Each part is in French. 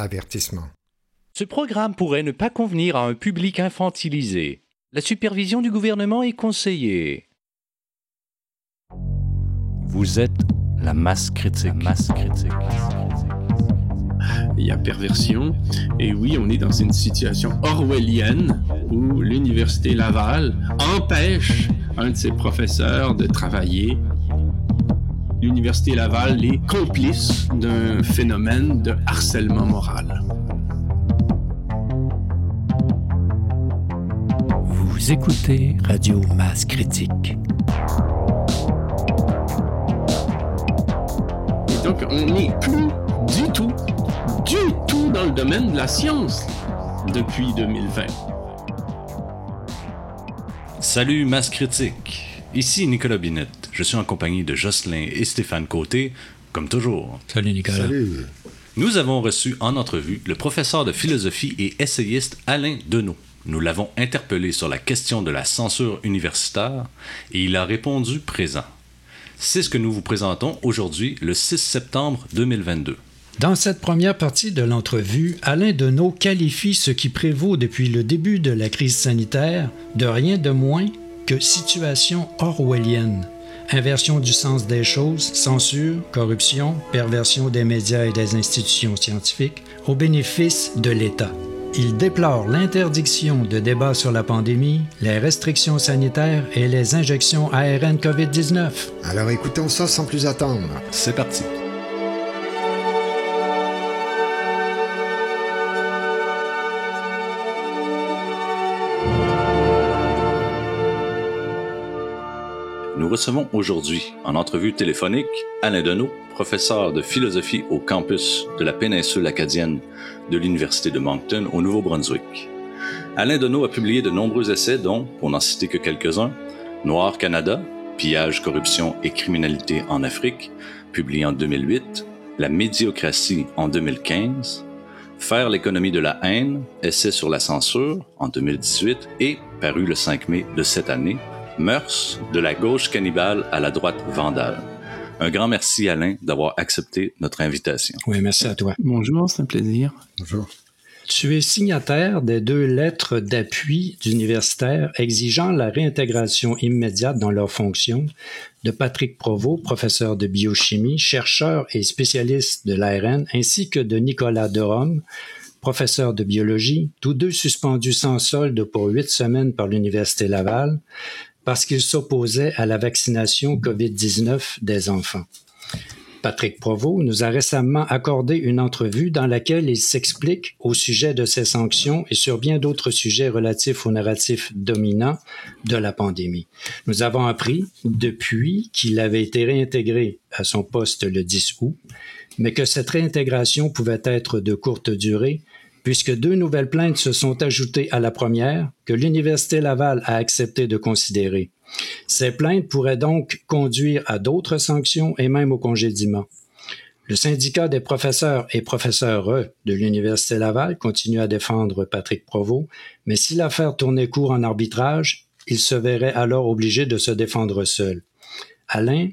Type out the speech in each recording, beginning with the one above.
Avertissement. Ce programme pourrait ne pas convenir à un public infantilisé. La supervision du gouvernement est conseillée. Vous êtes la masse critique. masse critique. Il y a perversion. Et oui, on est dans une situation orwellienne où l'Université Laval empêche un de ses professeurs de travailler. L'Université Laval est complice d'un phénomène de harcèlement moral. Vous écoutez Radio Masse Critique. Et donc, on n'est plus du tout, du tout dans le domaine de la science depuis 2020. Salut Masse Critique. Ici Nicolas Binette. Je suis en compagnie de Jocelyn et Stéphane Côté, comme toujours. Salut Nicolas. Salut. Nous avons reçu en entrevue le professeur de philosophie et essayiste Alain Deneau. Nous l'avons interpellé sur la question de la censure universitaire et il a répondu présent. C'est ce que nous vous présentons aujourd'hui, le 6 septembre 2022. Dans cette première partie de l'entrevue, Alain Deneau qualifie ce qui prévaut depuis le début de la crise sanitaire de rien de moins que situation orwellienne. Inversion du sens des choses, censure, corruption, perversion des médias et des institutions scientifiques au bénéfice de l'État. Il déplore l'interdiction de débats sur la pandémie, les restrictions sanitaires et les injections ARN COVID-19. Alors écoutons ça sans plus attendre. C'est parti. Nous recevons aujourd'hui, en entrevue téléphonique, Alain Deneau, professeur de philosophie au campus de la péninsule acadienne de l'Université de Moncton au Nouveau-Brunswick. Alain Deneau a publié de nombreux essais dont, pour n'en citer que quelques-uns, Noir Canada, Pillage, corruption et criminalité en Afrique, publié en 2008, La médiocratie en 2015, Faire l'économie de la haine, essai sur la censure en 2018 et, paru le 5 mai de cette année, Mœurs, de la gauche cannibale à la droite vandale. Un grand merci Alain d'avoir accepté notre invitation. Oui, merci à toi. Bonjour, c'est un plaisir. Bonjour. Tu es signataire des deux lettres d'appui d'universitaires exigeant la réintégration immédiate dans leurs fonctions de Patrick Provost, professeur de biochimie, chercheur et spécialiste de l'ARN, ainsi que de Nicolas Derome, professeur de biologie, tous deux suspendus sans solde pour huit semaines par l'Université Laval parce qu'ils s'opposaient à la vaccination COVID-19 des enfants. Patrick Provost nous a récemment accordé une entrevue dans laquelle il s'explique au sujet de ces sanctions et sur bien d'autres sujets relatifs au narratif dominant de la pandémie. Nous avons appris depuis qu'il avait été réintégré à son poste le 10 août, mais que cette réintégration pouvait être de courte durée puisque deux nouvelles plaintes se sont ajoutées à la première que l'Université Laval a accepté de considérer. Ces plaintes pourraient donc conduire à d'autres sanctions et même au congédiement. Le syndicat des professeurs et professeurs de l'Université Laval continue à défendre Patrick Provost, mais si l'affaire tournait court en arbitrage, il se verrait alors obligé de se défendre seul. Alain,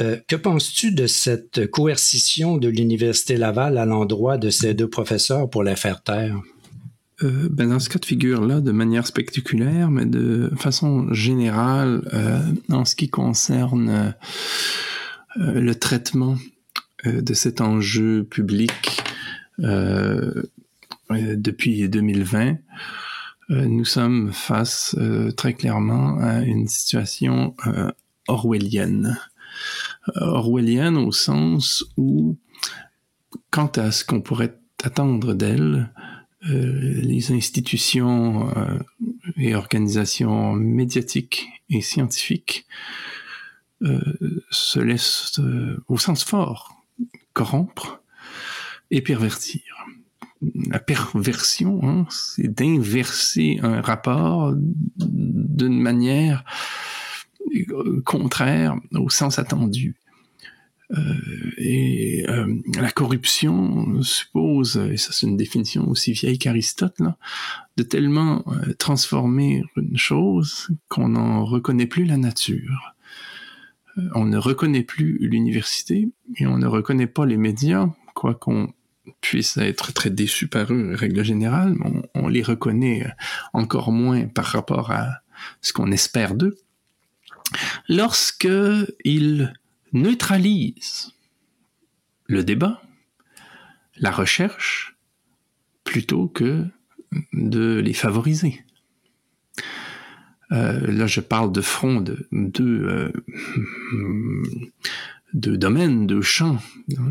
euh, que penses-tu de cette coercition de l'Université Laval à l'endroit de ces deux professeurs pour la faire taire? Euh, ben dans ce cas de figure-là, de manière spectaculaire, mais de façon générale, euh, en ce qui concerne le traitement de cet enjeu public depuis 2020, euh, nous sommes face très clairement à une situation orwellienne. Orwellienne au sens où, quant à ce qu'on pourrait attendre d'elle, euh, les institutions euh, et organisations médiatiques et scientifiques euh, se laissent, au sens fort, corrompre et pervertir. La perversion, hein, c'est d'inverser un rapport d'une manière contraire au sens attendu. Euh, et euh, la corruption suppose, et ça c'est une définition aussi vieille qu'Aristote, de tellement euh, transformer une chose qu'on n'en reconnaît plus la nature. On ne reconnaît plus l'université et on ne reconnaît pas les médias, quoi qu'on puissent être très déçus par eux, règle générale, on, on les reconnaît encore moins par rapport à ce qu'on espère d'eux, lorsque ils neutralisent le débat, la recherche, plutôt que de les favoriser. Euh, là, je parle de front de deux euh, de domaines, de champs,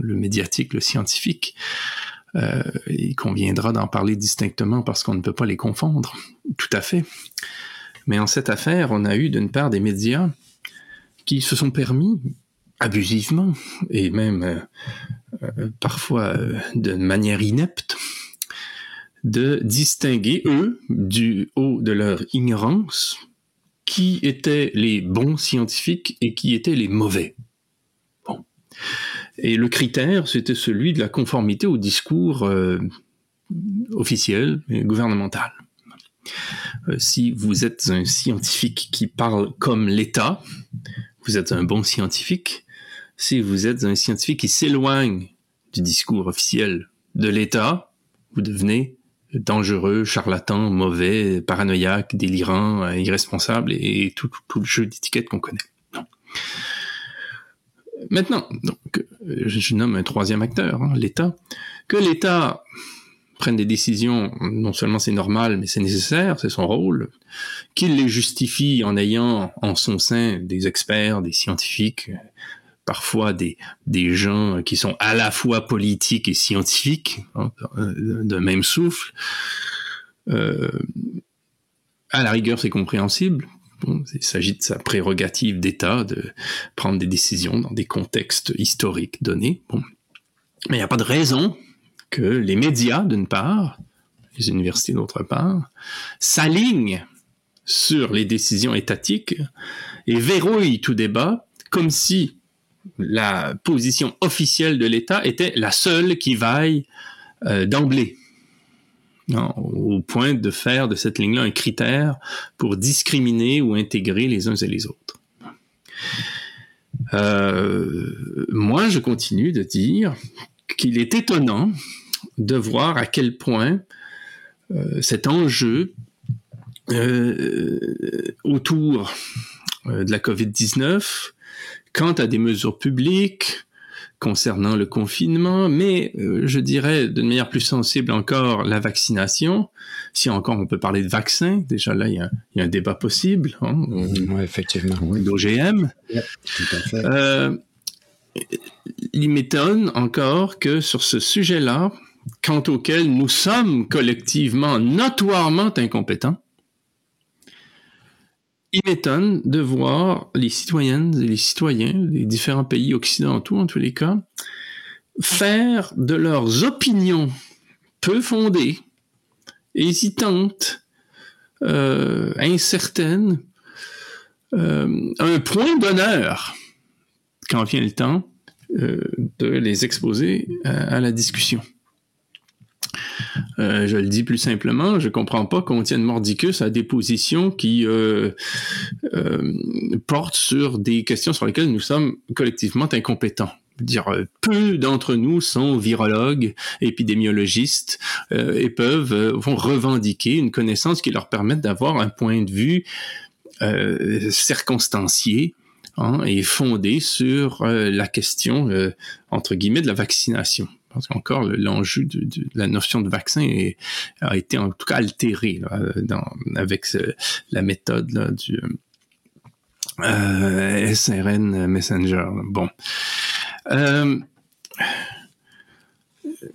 le médiatique, le scientifique. Euh, il conviendra d'en parler distinctement parce qu'on ne peut pas les confondre. Tout à fait. Mais en cette affaire, on a eu d'une part des médias qui se sont permis abusivement et même euh, euh, parfois euh, de manière inepte de distinguer eux du haut de leur ignorance qui étaient les bons scientifiques et qui étaient les mauvais. Bon. Et le critère, c'était celui de la conformité au discours officiel et gouvernemental. Euh, si vous êtes un scientifique qui parle comme l'État, vous êtes un bon scientifique. Si vous êtes un scientifique qui s'éloigne du discours officiel de l'État, vous devenez dangereux, charlatan, mauvais, paranoïaque, délirant, euh, irresponsable et, tout, le jeu d'étiquettes qu'on connaît. Maintenant, donc, je nomme un troisième acteur, hein, l'État. Que l'État prenne des décisions, non seulement c'est normal, mais c'est nécessaire, c'est son rôle. Qu'il les justifie en ayant en son sein des experts, des scientifiques, parfois des, des gens qui sont à la fois politiques et scientifiques, hein, de même souffle. Euh, à la rigueur, c'est compréhensible. Il s'agit de sa prérogative d'État de prendre des décisions dans des contextes historiques donnés. Bon. Mais il n'y a pas de raison que les médias, d'une part, les universités, d'autre part, s'alignent sur les décisions étatiques et verrouillent tout débat comme si la position officielle de l'État était la seule qui vaille euh, d'emblée. Au point de faire de cette ligne-là un critère pour discriminer ou intégrer les uns et les autres. Euh, moi, je continue de dire qu'il est étonnant de voir à quel point euh, cet enjeu euh, autour euh, de la COVID-19, quant à des mesures publiques, concernant le confinement, mais je dirais d'une manière plus sensible encore la vaccination. Si encore on peut parler de vaccin, déjà là il y a, il y a un débat possible. Hein, effectivement. D'OGM. Ouais. Euh, il m'étonne encore que sur ce sujet-là, quant auquel nous sommes collectivement notoirement incompétents, il m'étonne de voir les citoyennes et les citoyens des différents pays occidentaux, en tous les cas, faire de leurs opinions peu fondées, hésitantes, euh, incertaines, euh, un point d'honneur quand vient le temps euh, de les exposer à, à la discussion. Euh, je le dis plus simplement, je comprends pas qu'on tienne mordicus à des positions qui euh, euh, portent sur des questions sur lesquelles nous sommes collectivement incompétents. Dire peu d'entre nous sont virologues, épidémiologistes et peuvent vont revendiquer une connaissance qui leur permette d'avoir un point de vue circonstancié hein, et fondé sur la question entre guillemets de la vaccination parce qu'encore l'enjeu de, la notion de vaccin a été en tout cas altéré avec la méthode du euh, SRN Messenger. Bon. Euh,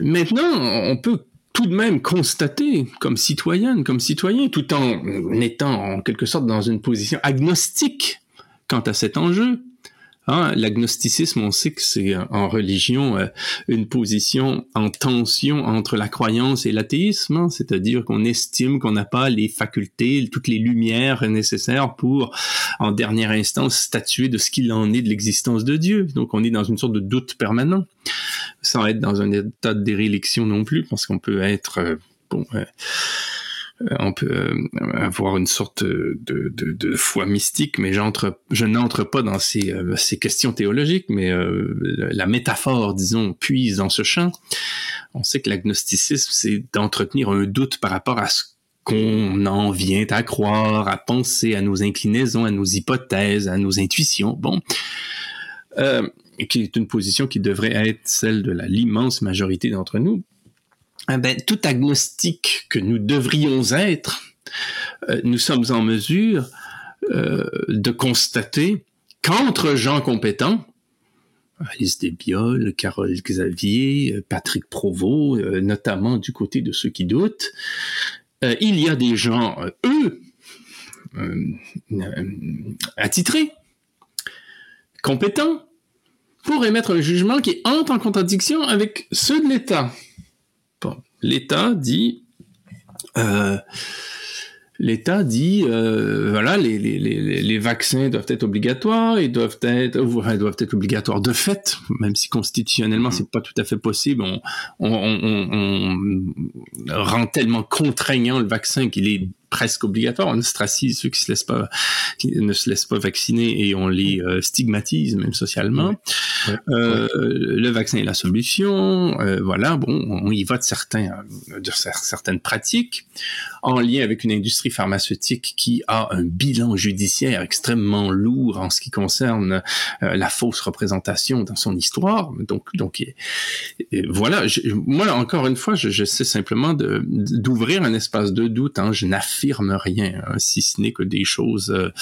maintenant, on peut tout de même constater comme citoyenne, comme citoyen, tout en étant en quelque sorte dans une position agnostique quant à cet enjeu, Hein, L'agnosticisme, on sait que c'est en religion euh, une position en tension entre la croyance et l'athéisme, hein, c'est-à-dire qu'on estime qu'on n'a pas les facultés, toutes les lumières nécessaires pour, en dernière instance, statuer de ce qu'il en est de l'existence de Dieu. Donc on est dans une sorte de doute permanent, sans être dans un état de déréliction non plus, parce qu'on peut être... Euh, bon, euh, euh, on peut euh, avoir une sorte de, de, de foi mystique, mais j'entre, je n'entre pas dans ces, euh, ces questions théologiques, mais la métaphore, disons, puise dans ce champ. On sait que l'agnosticisme, c'est d'entretenir un doute par rapport à ce qu'on en vient à croire, à penser, à nos inclinaisons, à nos hypothèses, à nos intuitions. Bon, euh, qui est une position qui devrait être celle de l'immense majorité d'entre nous. Eh ben, tout agnostique que nous devrions être, euh, nous sommes en mesure euh, de constater qu'entre gens compétents, Alice Desbioles, Carole Xavier, Patrick Provost, notamment du côté de ceux qui doutent, euh, il y a des gens, euh, eux, euh, attitrés, compétents, pour émettre un jugement qui entre en contradiction avec ceux de l'État. L'État dit l'État dit euh, voilà les, les, les, les, vaccins doivent être obligatoires, ils doivent être doivent être obligatoires de fait, même si constitutionnellement c'est pas tout à fait possible. On, on, on, on rend tellement contraignant le vaccin qu'il est presque obligatoire. On ostracise ceux qui se laissent pas, qui ne se laissent pas vacciner et on les euh, stigmatise même socialement. Euh, le vaccin est la solution. Euh, voilà, bon, on y va de certains, de certaines pratiques en lien avec une industrie pharmaceutique qui a un bilan judiciaire extrêmement lourd en ce qui concerne la fausse représentation dans son histoire. Donc, donc, voilà. moi, encore une fois, je, je simplement d'ouvrir un espace de doute. Hein. Je n'affirme rien, hein, si ce n'est que des choses euh,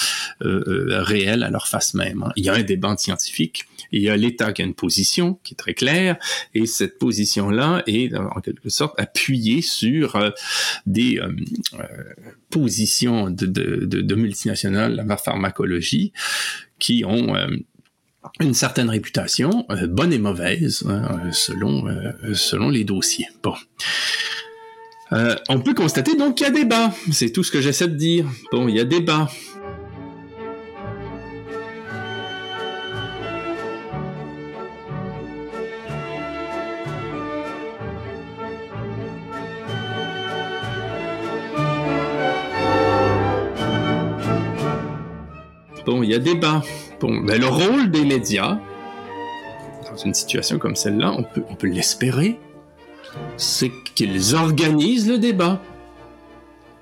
euh, réelles à leur face même. Hein. Il y a un débat scientifique, il y a l'État qui a une position qui est très claire, et cette position-là est en quelque sorte appuyée sur euh, des positions de multinationales, la pharmacologie, qui ont une certaine réputation, bonne et mauvaise, hein, selon, selon les dossiers. Bon. Euh, on peut constater donc qu'il y a débat. C'est tout ce que j'essaie de dire. Bon, il y a débat. Bon, il y a débat. Bon, mais le rôle des médias, dans une situation comme celle-là, on peut, on peut l'espérer, c'est qu'ils organisent le débat.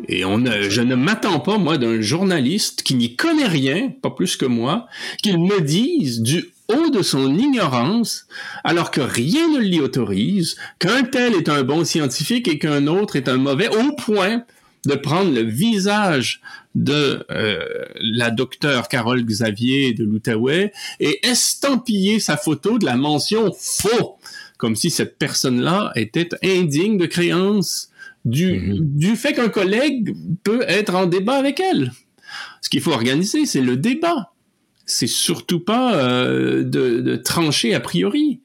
Et on je ne m'attends pas, moi, d'un journaliste qui n'y connaît rien, pas plus que moi, qu'il me dise du haut de son ignorance, alors que rien ne l'y autorise, qu'un tel est un bon scientifique et qu'un autre est un mauvais, au point de prendre le visage de euh, la docteure Carole Xavier de l'Outaouais et estampiller sa photo de la mention faux comme si cette personne-là était indigne de créance du, mhm. du fait qu'un collègue peut être en débat avec elle. Ce qu'il faut organiser, c'est le débat. C'est surtout pas euh, de, de, trancher a priori.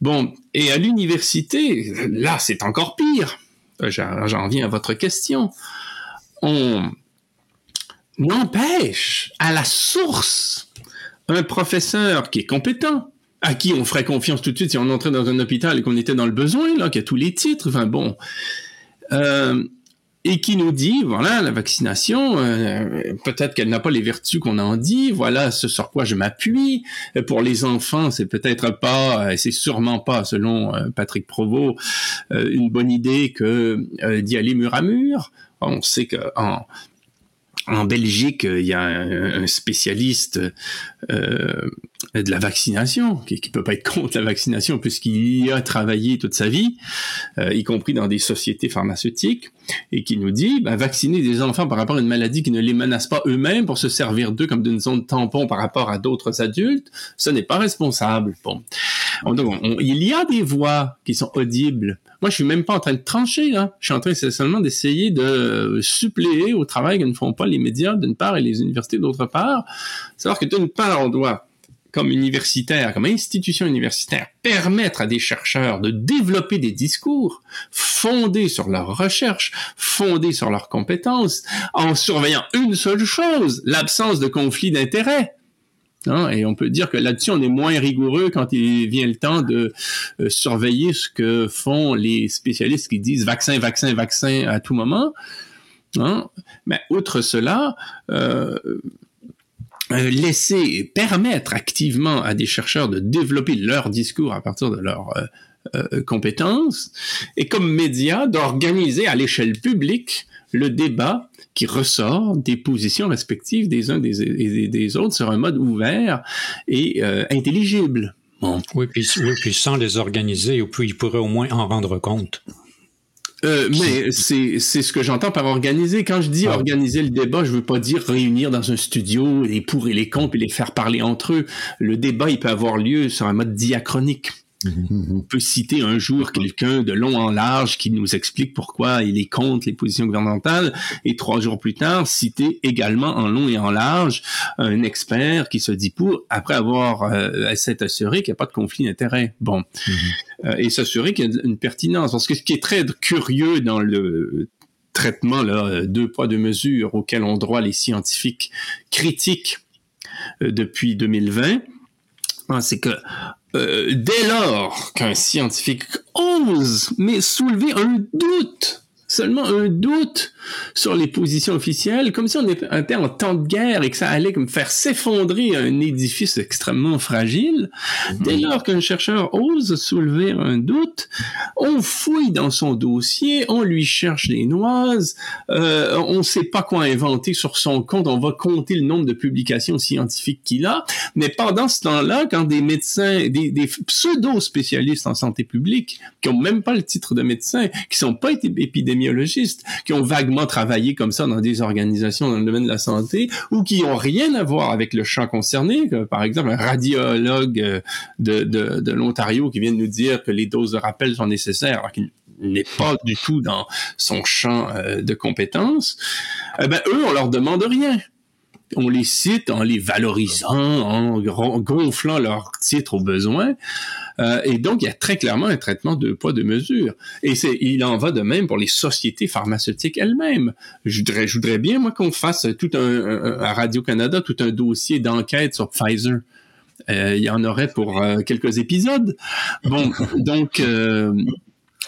Bon, et à l'université, là, c'est encore pire. J'en viens à votre question. On empêche à la source un professeur qui est compétent, à qui on ferait confiance tout de suite si on entrait dans un hôpital et qu'on était dans le besoin, là, qui a tous les titres, enfin bon. Euh, et qui nous dit, voilà, la vaccination, euh, peut-être qu'elle n'a pas les vertus qu'on en dit, voilà ce sur quoi je m'appuie. Pour les enfants, c'est peut-être pas, c'est sûrement pas, selon euh, Patrick Provost, une bonne idée que d'y aller mur à mur. On sait qu'en en Belgique, il y a un, spécialiste euh, de la vaccination, qui, qui peut pas être contre la vaccination puisqu'il y a travaillé toute sa vie, euh, y compris dans des sociétés pharmaceutiques, et qui nous dit ben, vacciner des enfants par rapport à une maladie qui ne les menace pas eux-mêmes pour se servir d'eux comme d'une zone tampon par rapport à d'autres adultes, ce n'est pas responsable. Bon, donc, il y a des voix qui sont audibles. Moi, je suis même pas en train de trancher là. Je suis en train seulement d'essayer de suppléer au travail que ne font pas les médias d'une part et les universités d'autre part. Savoir que d'une part, on doit comme universitaire, comme institution universitaire, permettre à des chercheurs de développer des discours fondés sur leurs recherches, fondés sur leurs compétences, en surveillant une seule chose, l'absence de conflit d'intérêts. Hein, et on peut dire que là-dessus, on est moins rigoureux quand il vient le temps de euh, surveiller ce que font les spécialistes qui disent vaccin, vaccin, vaccin à tout moment. Hein? Mais outre cela, euh, laisser permettre activement à des chercheurs de développer leur discours à partir de leurs euh, euh, compétences et comme média d'organiser à l'échelle publique le débat qui ressort des positions respectives des uns des, des, autres sur un mode ouvert et intelligible. Oui, puis, oui, puis sans les organiser, puis ils pourraient au moins en rendre compte. Euh, mais c'est ce que j'entends par organiser. Quand je dis ah. organiser le débat, je veux pas dire réunir dans un studio les pour et les contre et les faire parler entre eux. Le débat, il peut avoir lieu sur un mode diachronique. On peut citer un jour quelqu'un de long en large qui nous explique pourquoi il est contre les positions gouvernementales et trois jours plus tard citer également en long et en large un expert qui se dit pour après avoir euh, s'être assuré qu'il n'y a pas de conflit d'intérêt. Bon. Euh, et s'assurer qu'il y a une pertinence. Parce que ce qui est très curieux dans le traitement là, deux poids deux mesures auquel ont droit les scientifiques critiques euh, depuis 2020, hein, c'est que euh, dès lors qu'un scientifique ose mais soulever un doute seulement un doute sur les positions officielles, comme si on était en temps de guerre et que ça allait comme faire s'effondrer un édifice extrêmement fragile. Mhm. Dès lors qu'un chercheur ose soulever un doute, on fouille dans son dossier, on lui cherche des noises, euh, on ne sait pas quoi inventer sur son compte, on va compter le nombre de publications scientifiques qu'il a, mais pendant ce temps-là, quand des médecins, des, des pseudo-spécialistes en santé publique, qui ont même pas le titre de médecin, qui sont pas qui ont vaguement travaillé comme ça dans des organisations dans le domaine de la santé ou qui ont rien à voir avec le champ concerné, par exemple un radiologue euh, de, de, de l'Ontario qui vient de nous dire que les doses de rappel sont nécessaires alors qu'il n'est pas du tout dans son champ euh, de compétences, eh ben eux on leur demande rien on les cite en les valorisant, en gonflant leur titre au besoin. Euh, et donc, il y a très clairement un traitement de poids, de mesure. Et il en va de même pour les sociétés pharmaceutiques elles-mêmes. Je voudrais, bien, moi, qu'on fasse à Radio-Canada, tout un dossier d'enquête sur Pfizer. Euh, il y en aurait pour euh, quelques épisodes. Bon, donc,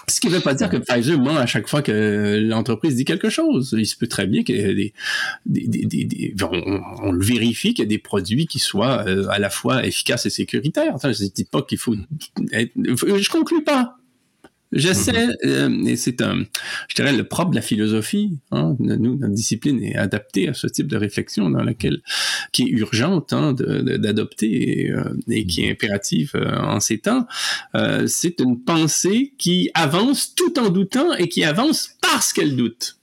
ce qui ne veut pas dire que Pfizer ment à chaque fois que l'entreprise dit quelque chose. Il se peut très bien ait des, des, des, des on, le vérifie qu'il y a des produits qui soient euh, à la fois efficaces et sécuritaires. je ne dis pas qu'il faut être, je conclue pas. J'essaie, mhm. euh, et c'est un, je dirais, le propre de la philosophie. Hein, nous, notre discipline est adaptée à ce type de réflexion dans laquelle, qui est urgente hein, d'adopter et, euh, et, qui est impérative euh, en ces temps. c'est une pensée qui avance tout en doutant et qui avance parce qu'elle doute.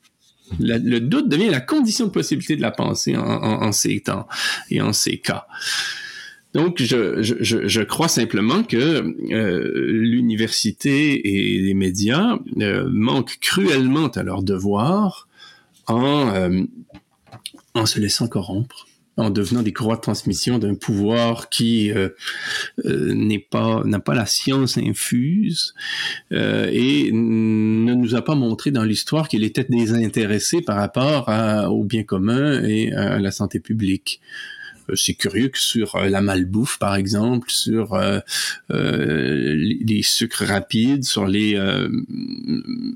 le doute devient la condition de possibilité de la pensée en, en, en ces temps et en ces cas. Donc, je, je, je, crois simplement que euh, l'université et les médias euh, manquent cruellement à leur devoir en, euh, en se laissant corrompre en devenant des courroies de transmission d'un pouvoir qui n'est pas n'a pas la science infuse et ne nous a pas montré dans l'histoire qu'il était désintéressé par rapport au bien commun et à la santé publique. Euh, c'est curieux que sur euh, la malbouffe, par exemple, sur euh, les, sucres rapides, sur les,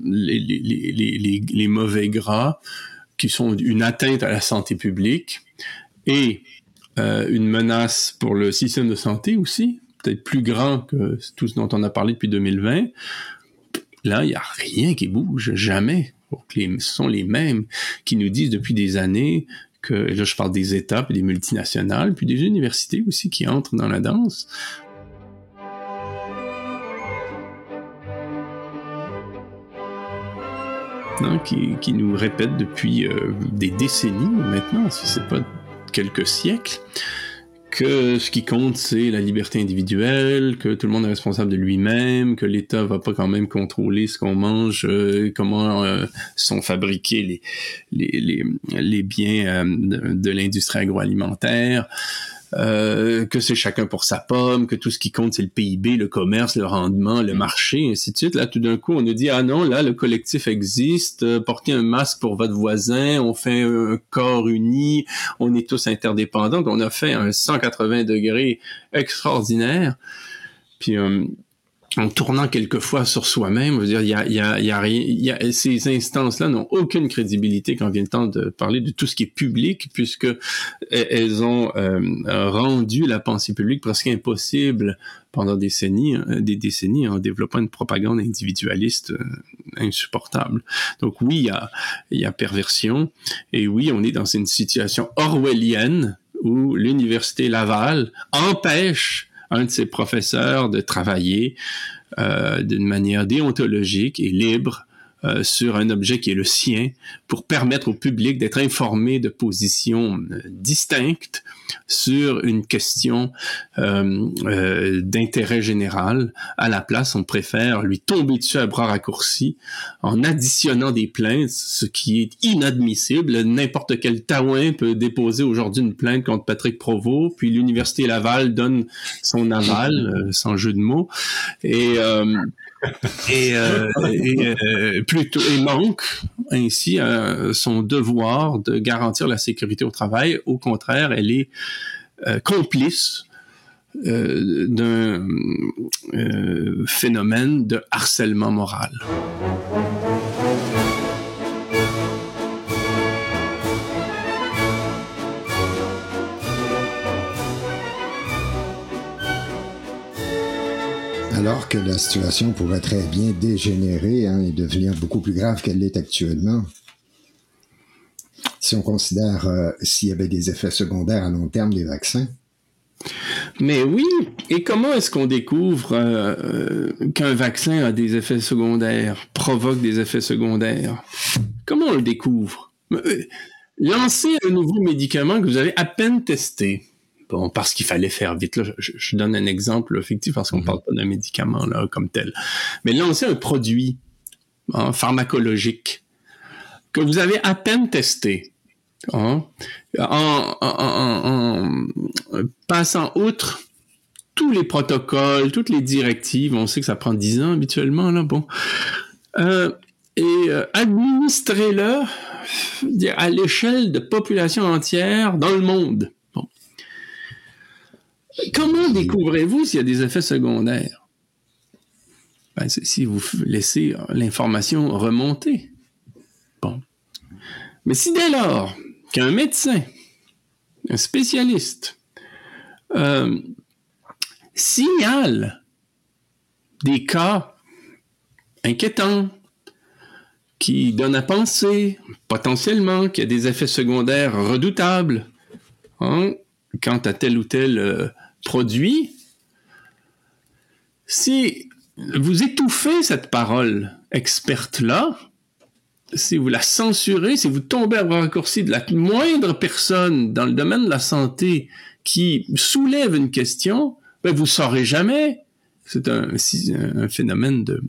les, les, les, mauvais gras, qui sont une atteinte à la santé publique et une menace pour le système de santé aussi, peut-être plus grand que tout ce dont on a parlé depuis 2020. Là, il n'y a rien qui bouge, jamais. Ce sont les mêmes qui nous disent depuis des années que là je parle des États, puis des multinationales, puis des universités aussi qui entrent dans la danse. qui, qui, nous répètent depuis euh, des décennies maintenant, si c'est pas quelques siècles, que ce qui compte, c'est la liberté individuelle, que tout le monde est responsable de lui-même, que l'État va pas quand même contrôler ce qu'on mange, euh, comment euh, sont fabriqués les, les, les, les biens euh, de, de l'industrie agroalimentaire. Euh, que c'est chacun pour sa pomme, que tout ce qui compte c'est le PIB, le commerce, le rendement, le mm. marché, ainsi de suite. Là, tout d'un coup, on nous dit ah non, là le collectif existe, euh, portez un masque pour votre voisin, on fait un corps uni, on est tous interdépendants. On a fait un 180 degrés extraordinaire. Puis euh, en tournant quelquefois sur soi-même. Veux dire, il y a, y a, y a y a, ces instances-là n'ont aucune crédibilité quand vient le temps de parler de tout ce qui est public, puisque elles ont euh, rendu la pensée publique presque impossible pendant des décennies, euh, des décennies en développant une propagande individualiste euh, insupportable. Donc oui, il y a, il y a perversion, et oui, on est dans une situation orwellienne où l'université Laval empêche un de ses professeurs de travailler euh, d'une manière déontologique et libre euh, sur un objet qui est le sien pour permettre au public d'être informé de positions euh, distinctes sur une question euh, d'intérêt général. À la place, on préfère lui tomber dessus à bras raccourcis en additionnant des plaintes, ce qui est inadmissible. N'importe quel taouin peut déposer aujourd'hui une plainte contre Patrick Provost, puis l'Université Laval donne son aval, sans jeu de mots. Et et, euh, euh, plutôt manque ainsi euh, son devoir de garantir la sécurité au travail. Au contraire, elle est complice d'un phénomène de harcèlement moral. Alors que la situation pourrait très bien dégénérer hein, et devenir beaucoup plus grave qu'elle l'est actuellement. Si on considère euh, s'il y avait des effets secondaires à long terme des vaccins. Mais oui, et comment est-ce qu'on découvre euh, euh, qu'un vaccin a des effets secondaires, provoque des effets secondaires? Comment on le découvre? Lancez un nouveau médicament que vous avez à peine testé bon, parce qu'il fallait faire vite. Là, je, donne un exemple fictif parce qu'on ne mhm. parle pas d'un médicament là comme tel. Mais lancer un produit hein, pharmacologique que vous avez à peine testé, hein, en, en, passant outre tous les protocoles, toutes les directives, on sait que ça prend 10 ans habituellement, là, bon. Euh, et euh, administrez-le à l'échelle de populations entières dans le monde. Comment découvrez-vous s'il y a des effets secondaires? Ben, si vous laissez l'information remonter. Bon. Mais si dès lors qu'un médecin, un spécialiste, euh, signale des cas inquiétants, qui donnent à penser potentiellement qu'il y a des effets secondaires redoutables hein, quant à tel ou tel euh, produit, si vous étouffez cette parole experte-là, si vous la censurez, si vous tombez à raccourci de la moindre personne dans le domaine de la santé qui soulève une question, ben vous saurez jamais. C'est un, phénomène de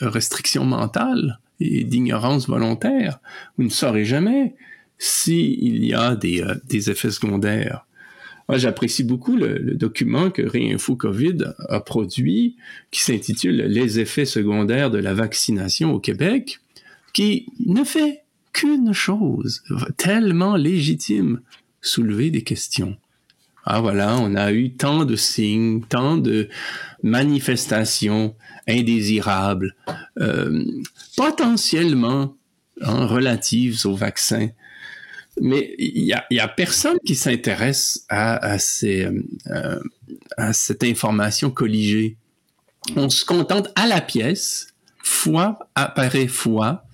restriction mentale et d'ignorance volontaire. Vous ne saurez jamais s'il y a des, euh, des effets secondaires moi, j'apprécie beaucoup le, document que Réinfo COVID a produit, qui s'intitule Les effets secondaires de la vaccination au Québec, qui ne fait qu'une chose, tellement légitime, soulever des questions. Ah voilà, on a eu tant de signes, tant de manifestations indésirables, euh, potentiellement hein, relatives au vaccin mais il y a, y a, personne qui s'intéresse à, à, ces, euh, à cette information colligée. On se contente à la pièce, fois après fois,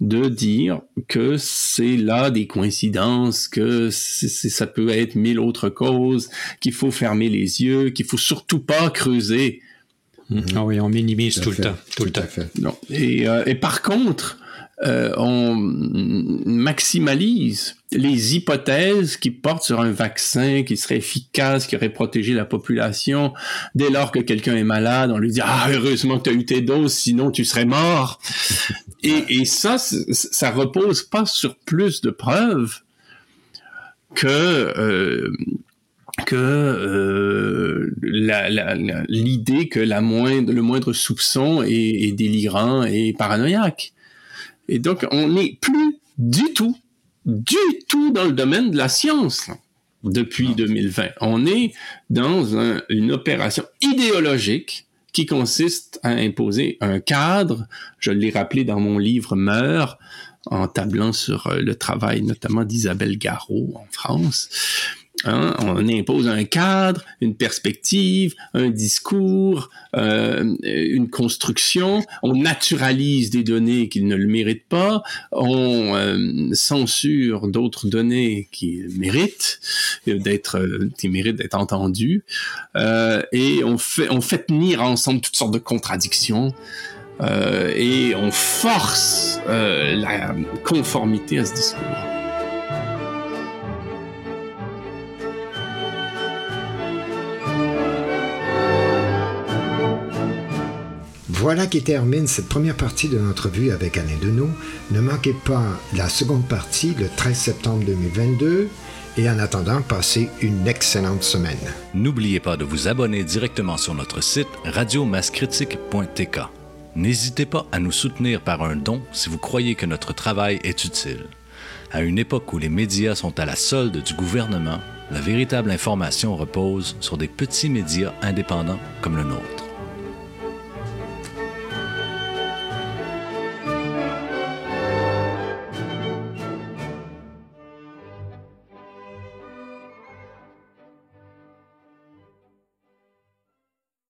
de dire que c'est là des coïncidences, que ça peut être mille autres causes, qu'il faut fermer les yeux, qu'il faut surtout pas creuser. Ah oui, on minimise tout, le temps, tout, le temps. Non. Et, euh, et par contre, euh, on maximalise les hypothèses qui portent sur un vaccin qui serait efficace, qui aurait protégé la population. Dès lors que quelqu'un est malade, on lui dit ah heureusement que tu as eu tes doses, sinon tu serais mort. et, et ça, ça repose pas sur plus de preuves que euh, que euh, l'idée que la moindre, le moindre soupçon est, est délirant et paranoïaque. Et donc, on n'est plus du tout, du tout dans le domaine de la science depuis 2020. On est dans une opération idéologique qui consiste à imposer un cadre, je l'ai rappelé dans mon livre Meurs, en tablant sur euh, le travail notamment d'Isabelle Garot en France, Hein, on impose un cadre, une perspective, un discours, euh, une construction. On naturalise des données qui ne le méritent pas. On euh, censure d'autres données qui méritent d'être, qui méritent d'être entendues. Euh, et on fait tenir ensemble toutes sortes de contradictions. et on force la conformité à ce discours. Voilà qui termine cette première partie de notre vue avec Alain Deneau. Ne manquez pas la seconde partie le 13 septembre 2022 et en attendant, passez une excellente semaine. N'oubliez pas de vous abonner directement sur notre site radiomascritique.tk. N'hésitez pas à nous soutenir par un don si vous croyez que notre travail est utile. À une époque où les médias sont à la solde du gouvernement, la véritable information repose sur des petits médias indépendants comme le nôtre.